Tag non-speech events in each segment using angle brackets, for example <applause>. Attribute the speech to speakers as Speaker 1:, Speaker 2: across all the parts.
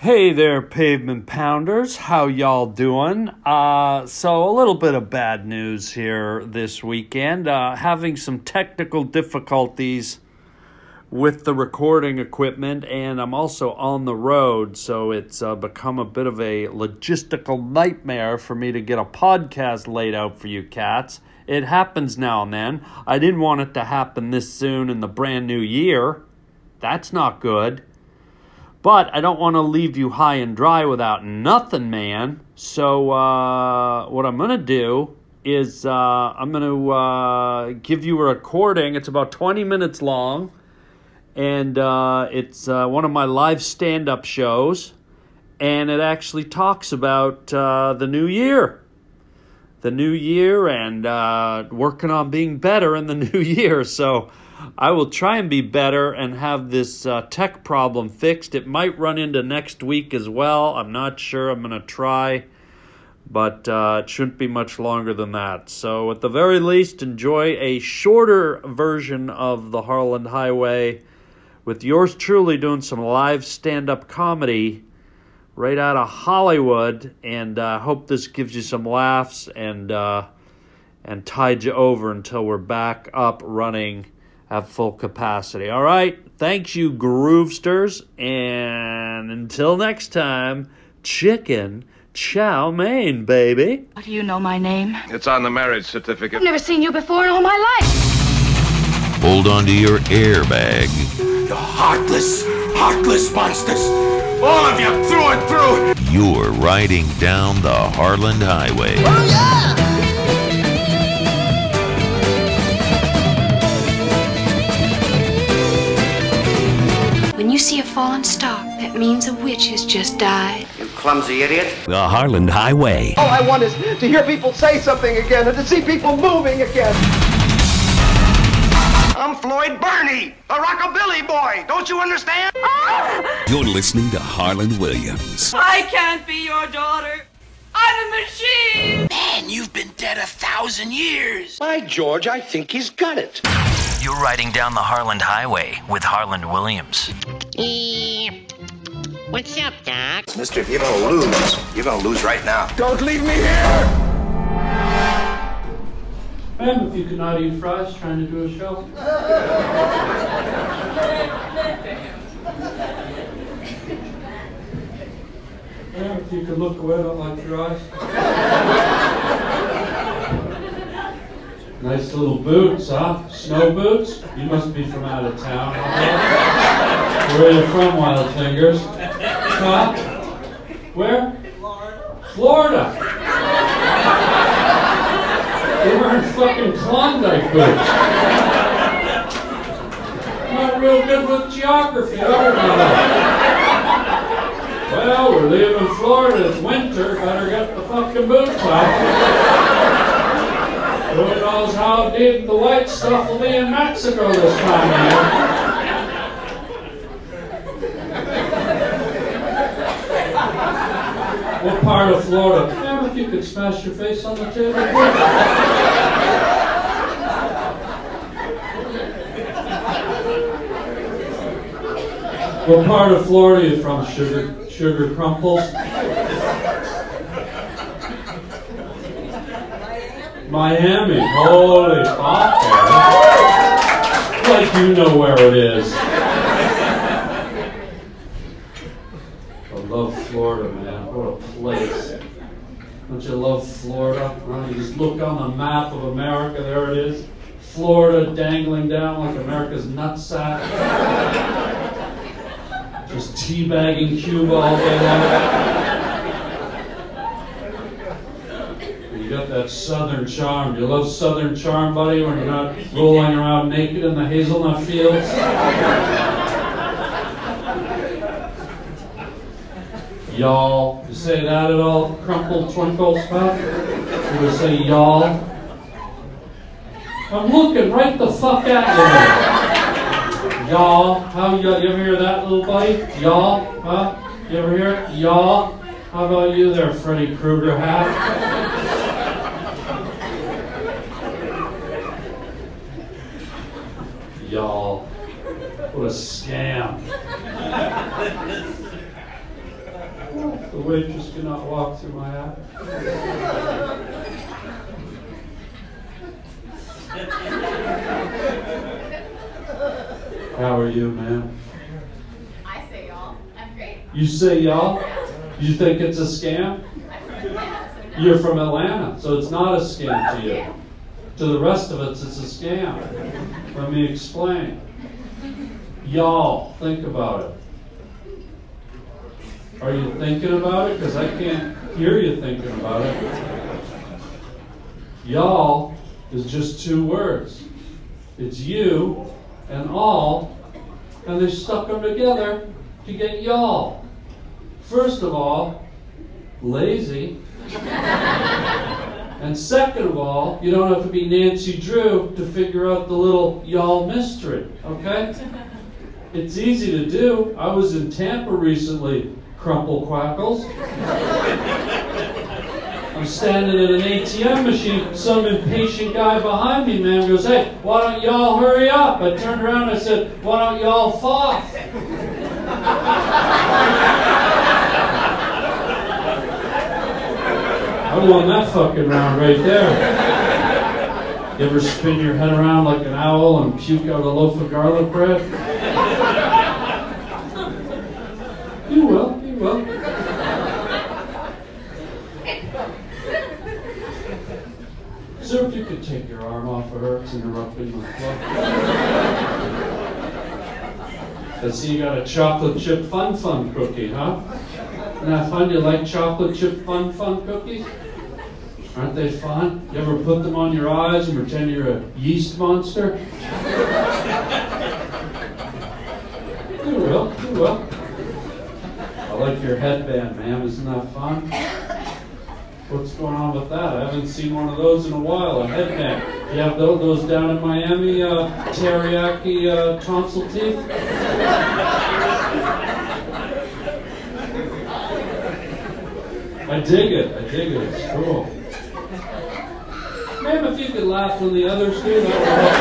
Speaker 1: Hey there, pavement pounders. How y'all doing? Uh, so, a little bit of bad news here this weekend. Uh, having some technical difficulties with the recording equipment, and I'm also on the road, so it's uh, become a bit of a logistical nightmare for me to get a podcast laid out for you cats. It happens now and then. I didn't want it to happen this soon in the brand new year. That's not good. But I don't want to leave you high and dry without nothing, man. So, uh, what I'm going to do is uh, I'm going to uh, give you a recording. It's about 20 minutes long, and uh, it's uh, one of my live stand up shows. And it actually talks about uh, the new year. The new year and working on being better in the <laughs> new year. So, I will try and be better and have this uh, tech problem fixed. It might run into next week as well. I'm not sure. I'm going to try, but uh, it shouldn't be much longer than that. So, at the very least, enjoy a shorter version of the Harland Highway with yours truly doing some live stand up comedy right out of Hollywood. And I uh, hope this gives you some laughs and, uh, and tides you over until we're back up running have full capacity. All right. Thanks, you groovesters. And until next time, chicken chow mein, baby.
Speaker 2: How do you know my name?
Speaker 3: It's on the marriage certificate.
Speaker 2: I've never seen you before in all my life.
Speaker 4: Hold on to your airbag.
Speaker 5: You heartless, heartless monsters. All of you, through and through.
Speaker 4: You're riding down the Harland Highway.
Speaker 6: Oh, yeah!
Speaker 7: See a fallen star, that means a witch has just died.
Speaker 5: You clumsy idiot.
Speaker 4: The Harland Highway.
Speaker 8: All I want is to hear people say something again and to see people moving again.
Speaker 5: I'm Floyd Burney, a rockabilly boy. Don't you understand? <laughs>
Speaker 9: You're listening to Harland Williams.
Speaker 10: I can't be your daughter. I'm a machine.
Speaker 11: Man, you've been dead a thousand years.
Speaker 5: By George, I think he's got it.
Speaker 12: You're riding down the Harland Highway with Harland Williams.
Speaker 13: What's up, Doc?
Speaker 5: Mister, if you're gonna lose, you're gonna lose right now.
Speaker 8: Don't leave me here!
Speaker 1: And if you could not eat fries trying to do a show. and if you could look away, don't like your eyes. Nice little boots, huh? Snow boots? You must be from out of town. Where are you from, Wild Fingers? Huh? Where? Florida. Florida! They wearing fucking Klondike boots. Not real good with geography, are they? Well, we're leaving Florida. It's winter. Better get the fucking boots off. Who knows how deep the white stuff will be in Mexico this time of year? What part of Florida? Damn, if you could smash your face on the table. what part of Florida are you from? Sugar, sugar crumples? Miami. Holy fuck, Like you know where it is. I love Florida, man. What a place. Don't you love Florida? Huh? You just look on the map of America, there it is. Florida dangling down like America's nutsack. Just teabagging Cuba all day long. You got that southern charm. You love southern charm, buddy, when you're not rolling around naked in the hazelnut fields? y'all. You say that at all? Crumple, twinkle stuff? You say y'all? I'm looking right the fuck at you. Y'all. How you, you ever hear that, little buddy? Y'all? Huh? You ever hear it? Y'all? How about you there, Freddy Krueger hat? y'all. What a scam. The waitress cannot walk through my app. How are you, man?
Speaker 3: I say y'all. I'm great.
Speaker 1: You say y'all? You think it's a scam?
Speaker 3: I'm from Atlanta, so.
Speaker 1: You're from Atlanta, so it's not a scam to you. To the rest of us, it's a scam. Let me explain. Y'all, think about it. Are you thinking about it? Because I can't hear you thinking about it. Y'all is just two words. It's you and all, and they stuck them together to get y'all. First of all, lazy. <laughs> and second of all, you don't have to be Nancy Drew to figure out the little y'all mystery, okay? <laughs> It's easy to do. I was in Tampa recently, crumple quackles. I'm standing at an ATM machine. Some impatient guy behind me, man, goes, Hey, why don't y'all hurry up? I turned around and I said, Why don't y'all foff? I won that fucking round right there. You ever spin your head around like an owl and puke out a loaf of garlic bread? You will, you will. Sir, if you could take your arm off of her, it's interrupting the flow. I see you got a chocolate chip fun fun cookie, huh? And I find you like chocolate chip fun fun cookies? Aren't they fun? You ever put them on your eyes and pretend you're a yeast monster? You will, you will. I like your headband, ma'am. Isn't that fun? What's going on with that? I haven't seen one of those in a while. A headband. You have those, down in Miami, uh, teriyaki uh, tonsil teeth? I dig it. I dig it. It's cool. Ma'am, if you could laugh when the others do, that would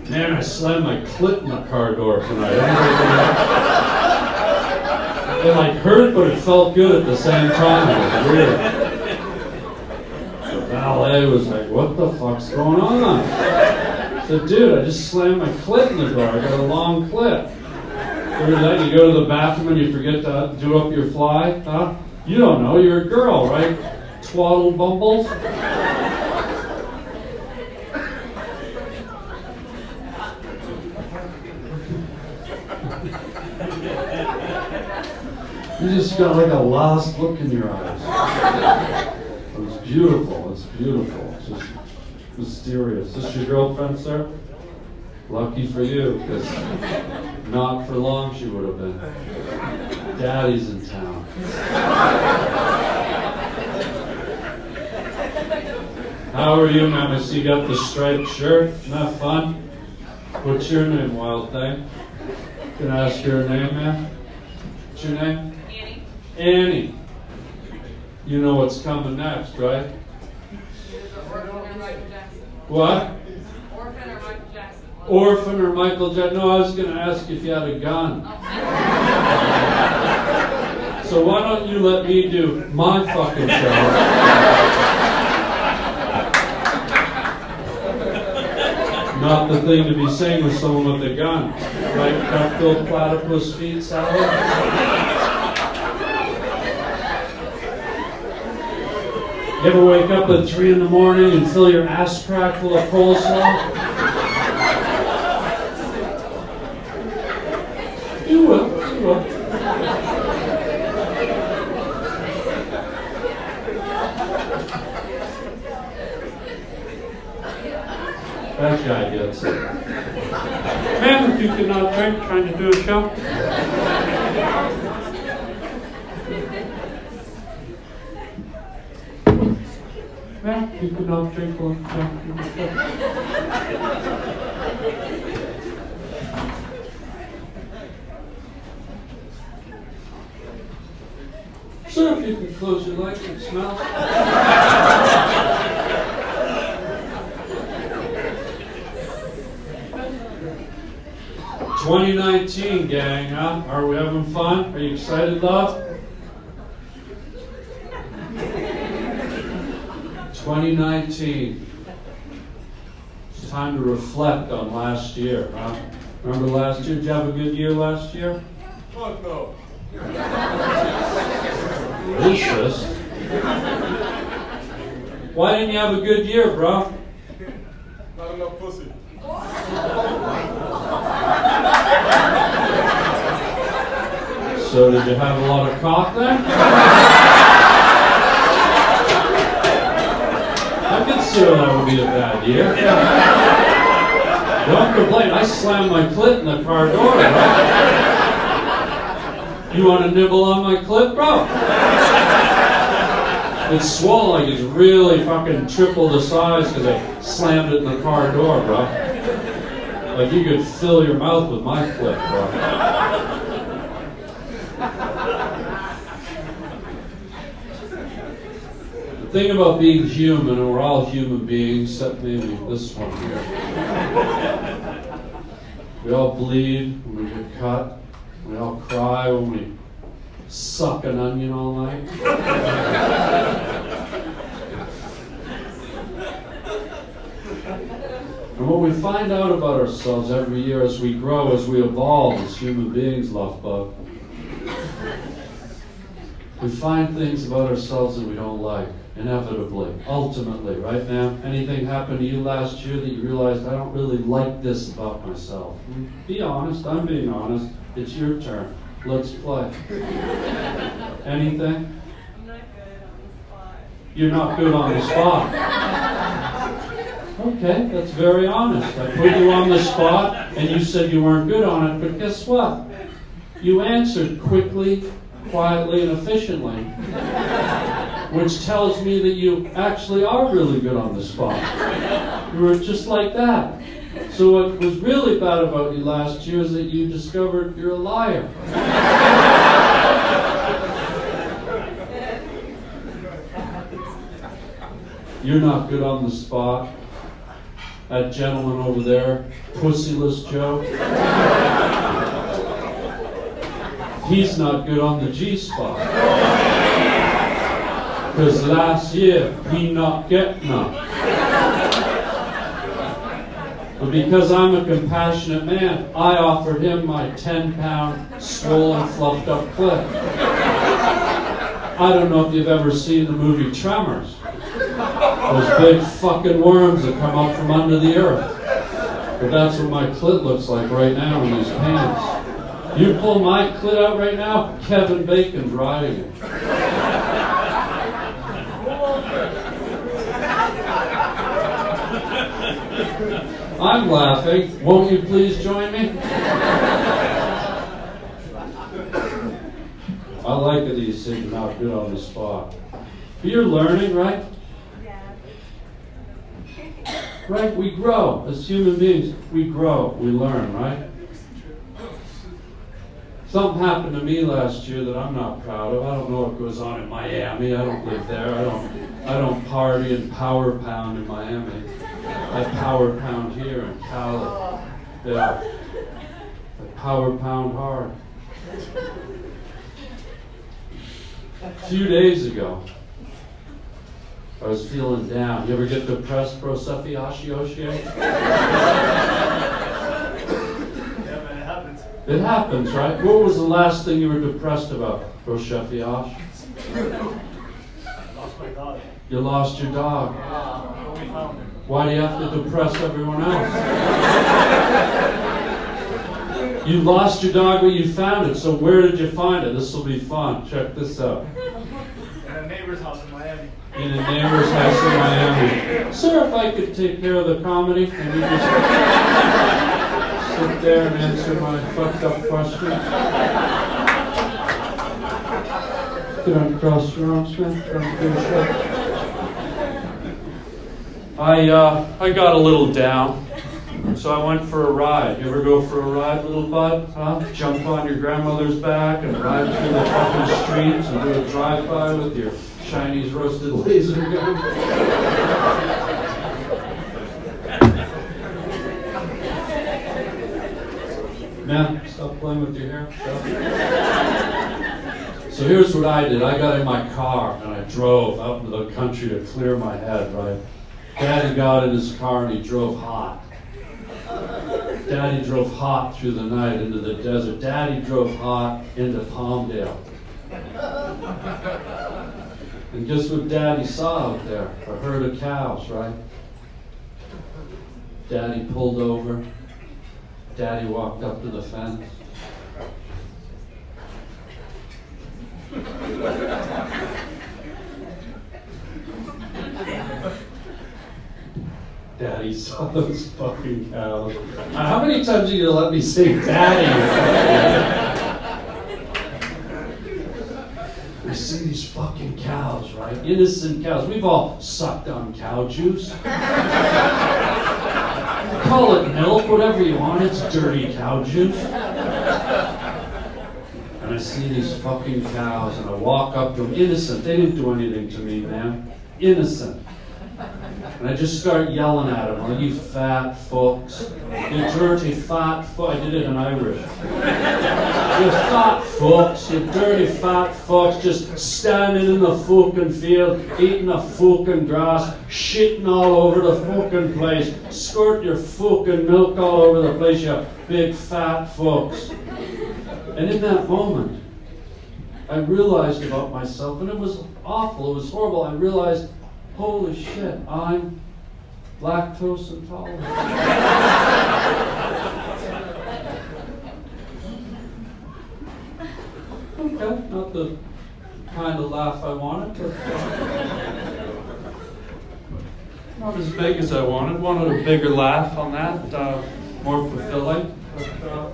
Speaker 1: help. Man, I slammed my clit in the car door tonight. It like hurt, but it felt good at the same time. It was weird. The valet was like, "What the fuck's going on?" I said, "Dude, I just slammed my clit in the door. I got a long clit." Remember that? You go to the bathroom and you forget to do up your fly, huh? You don't know. You're a girl, right? Twaddle bumbles. You just got like a lost look in your eyes. It was beautiful. It's beautiful. It's just mysterious. Is this your girlfriend, sir? Lucky for you, because not for long she would have been. Daddy's in town. How are you, see you got the striped shirt. Isn't that fun? What's your name, wild thing? Can I ask your name, ma'am? What's your name?
Speaker 3: Annie.
Speaker 1: You know what's coming next, right? What?
Speaker 3: Orphan or Michael Jackson.
Speaker 1: Orphan or Michael Jackson? No, I was going to ask if you had a gun. So why don't you let me do my fucking show? Not the thing to be saying with someone with a gun. Right? Duck-billed platypus feet salad? You ever wake up at 3 in the morning and fill your ass crack full of coleslaw? You will, you will. That guy gets it. Man, if you could not drink, trying to do a show. Ma'am, you could not drink while trying to do a show. Sir, if you can close your legs, it smells. 2019, gang, huh? Are we having fun? Are you excited, love? 2019. It's time to reflect on last year, huh? Remember last year? Did you have a good year last year?
Speaker 6: Fuck no.
Speaker 1: Racist. Why didn't you have a good year, bro?
Speaker 6: Not enough pussy.
Speaker 1: So did you have a lot of cock then? I could see that would be a bad year. Don't complain. I slammed my clit in the car door, right? You want to nibble on my clit, bro? It's swollen like it's really fucking triple the size because I slammed it in the car door, bro. Like you could fill your mouth with my clit, bro. Thing about being human, and we're all human beings, except maybe this one here. We all bleed when we get cut. We all cry when we suck an onion all night. And what we find out about ourselves every year as we grow, as we evolve as human beings, Love Bug, we find things about ourselves that we don't like, inevitably, ultimately, right now. Anything happened to you last year that you realized, I don't really like this about myself? Be honest, I'm being honest. It's your turn. Let's play. <laughs> Anything? I'm not good on the spot. You're not good on the spot. Okay, that's very honest. I put you on the spot and you said you weren't good on it, but guess what? You answered quickly, quietly, and efficiently, which tells me that you actually are really good on the spot. You were just like that. So, what was really bad about you last year is that you discovered you're a liar. You're not good on the spot. That gentleman over there, Pussyless Joe, he's not good on the G spot. Because last year he not get none. But because I'm a compassionate man, I offered him my 10 pound swollen, fluffed up clip. I don't know if you've ever seen the movie Tremors. Those big fucking worms that come up from under the earth. But that's what my clit looks like right now in these pants. You pull my clit out right now, Kevin Bacon's riding it. I'm laughing. Won't you please join me? I like that he's sitting out good on the spot. But you're learning, right? Yeah. Right? We grow as human beings. We grow. We learn, right? Something happened to me last year that I'm not proud of. I don't know what goes on in Miami. I don't live there. I don't. I don't party and power pound in Miami. I power pound here in Cali. Yeah. I power pound hard. A few days ago, I was feeling down. You ever get depressed, bro? Sephiashioshie? <laughs> It happens, It happens, right? What was the last thing you were depressed about, bro Sheffiash? <laughs>
Speaker 6: Lost my dog.
Speaker 1: You lost your dog.
Speaker 6: Yeah, we found him.
Speaker 1: Why do you have to depress everyone else? You lost your dog, but you found it. So where did you find it? This will be fun. Check this out.
Speaker 6: At a neighbor's house in Miami.
Speaker 1: In a neighbor's house in Miami. Sir, if I could take care of the comedy, and you just sit there and answer my fucked up questions. Get uncross your arms, man. Try to do a show. I uh, I got a little down, so I went for a ride. You ever go for a ride, little bud? Huh? Jump on your grandmother's back and ride through the fucking streets and do a drive-by with your Chinese roasted laser gun. Man, stop playing with your hair. So here's what I did. I got in my car and I drove out into the country to clear my head, right? Daddy got in his car and he drove hot. Daddy drove hot through the night into the desert. Daddy drove hot into Palmdale. And guess what Daddy saw out there? A herd of cows, right? Daddy pulled over. Daddy walked up to the fence. Daddy saw <laughs> those fucking cows. Uh, How many times are you gonna let me say daddy? I see these fucking cows, right? Innocent cows. We've all sucked on cow juice. Call it milk, whatever you want. It's dirty cow juice. And I see these fucking cows, and I walk up to them, innocent. They didn't do anything to me, man. Innocent. And I just start yelling at them, oh, you fat fucks. You dirty fat fuck. I did it in Irish. You fat fucks, you dirty fat fucks, just standing in the fucking field, eating the fucking grass, shitting all over the fucking place, squirt your fucking milk all over the place, you big fat fucks. And in that moment, I realized about myself, and it was awful, it was horrible. I realized, holy shit, I'm lactose intolerant. Okay, not the kind of laugh I wanted, but not as big as I wanted. Wanted a bigger laugh on that, uh, more fulfilling. But, uh,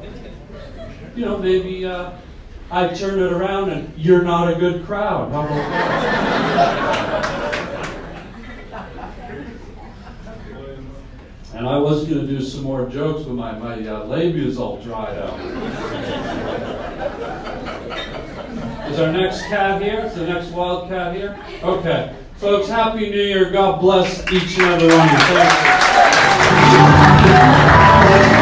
Speaker 1: you know, maybe uh, I turn it around and you're not a good crowd. How about that? And I was going to do some more jokes, but my, my uh, labia's all dried out. Is our next cat here? Is the next wild cat here? Okay. Folks, Happy New Year. God bless each and every one of you.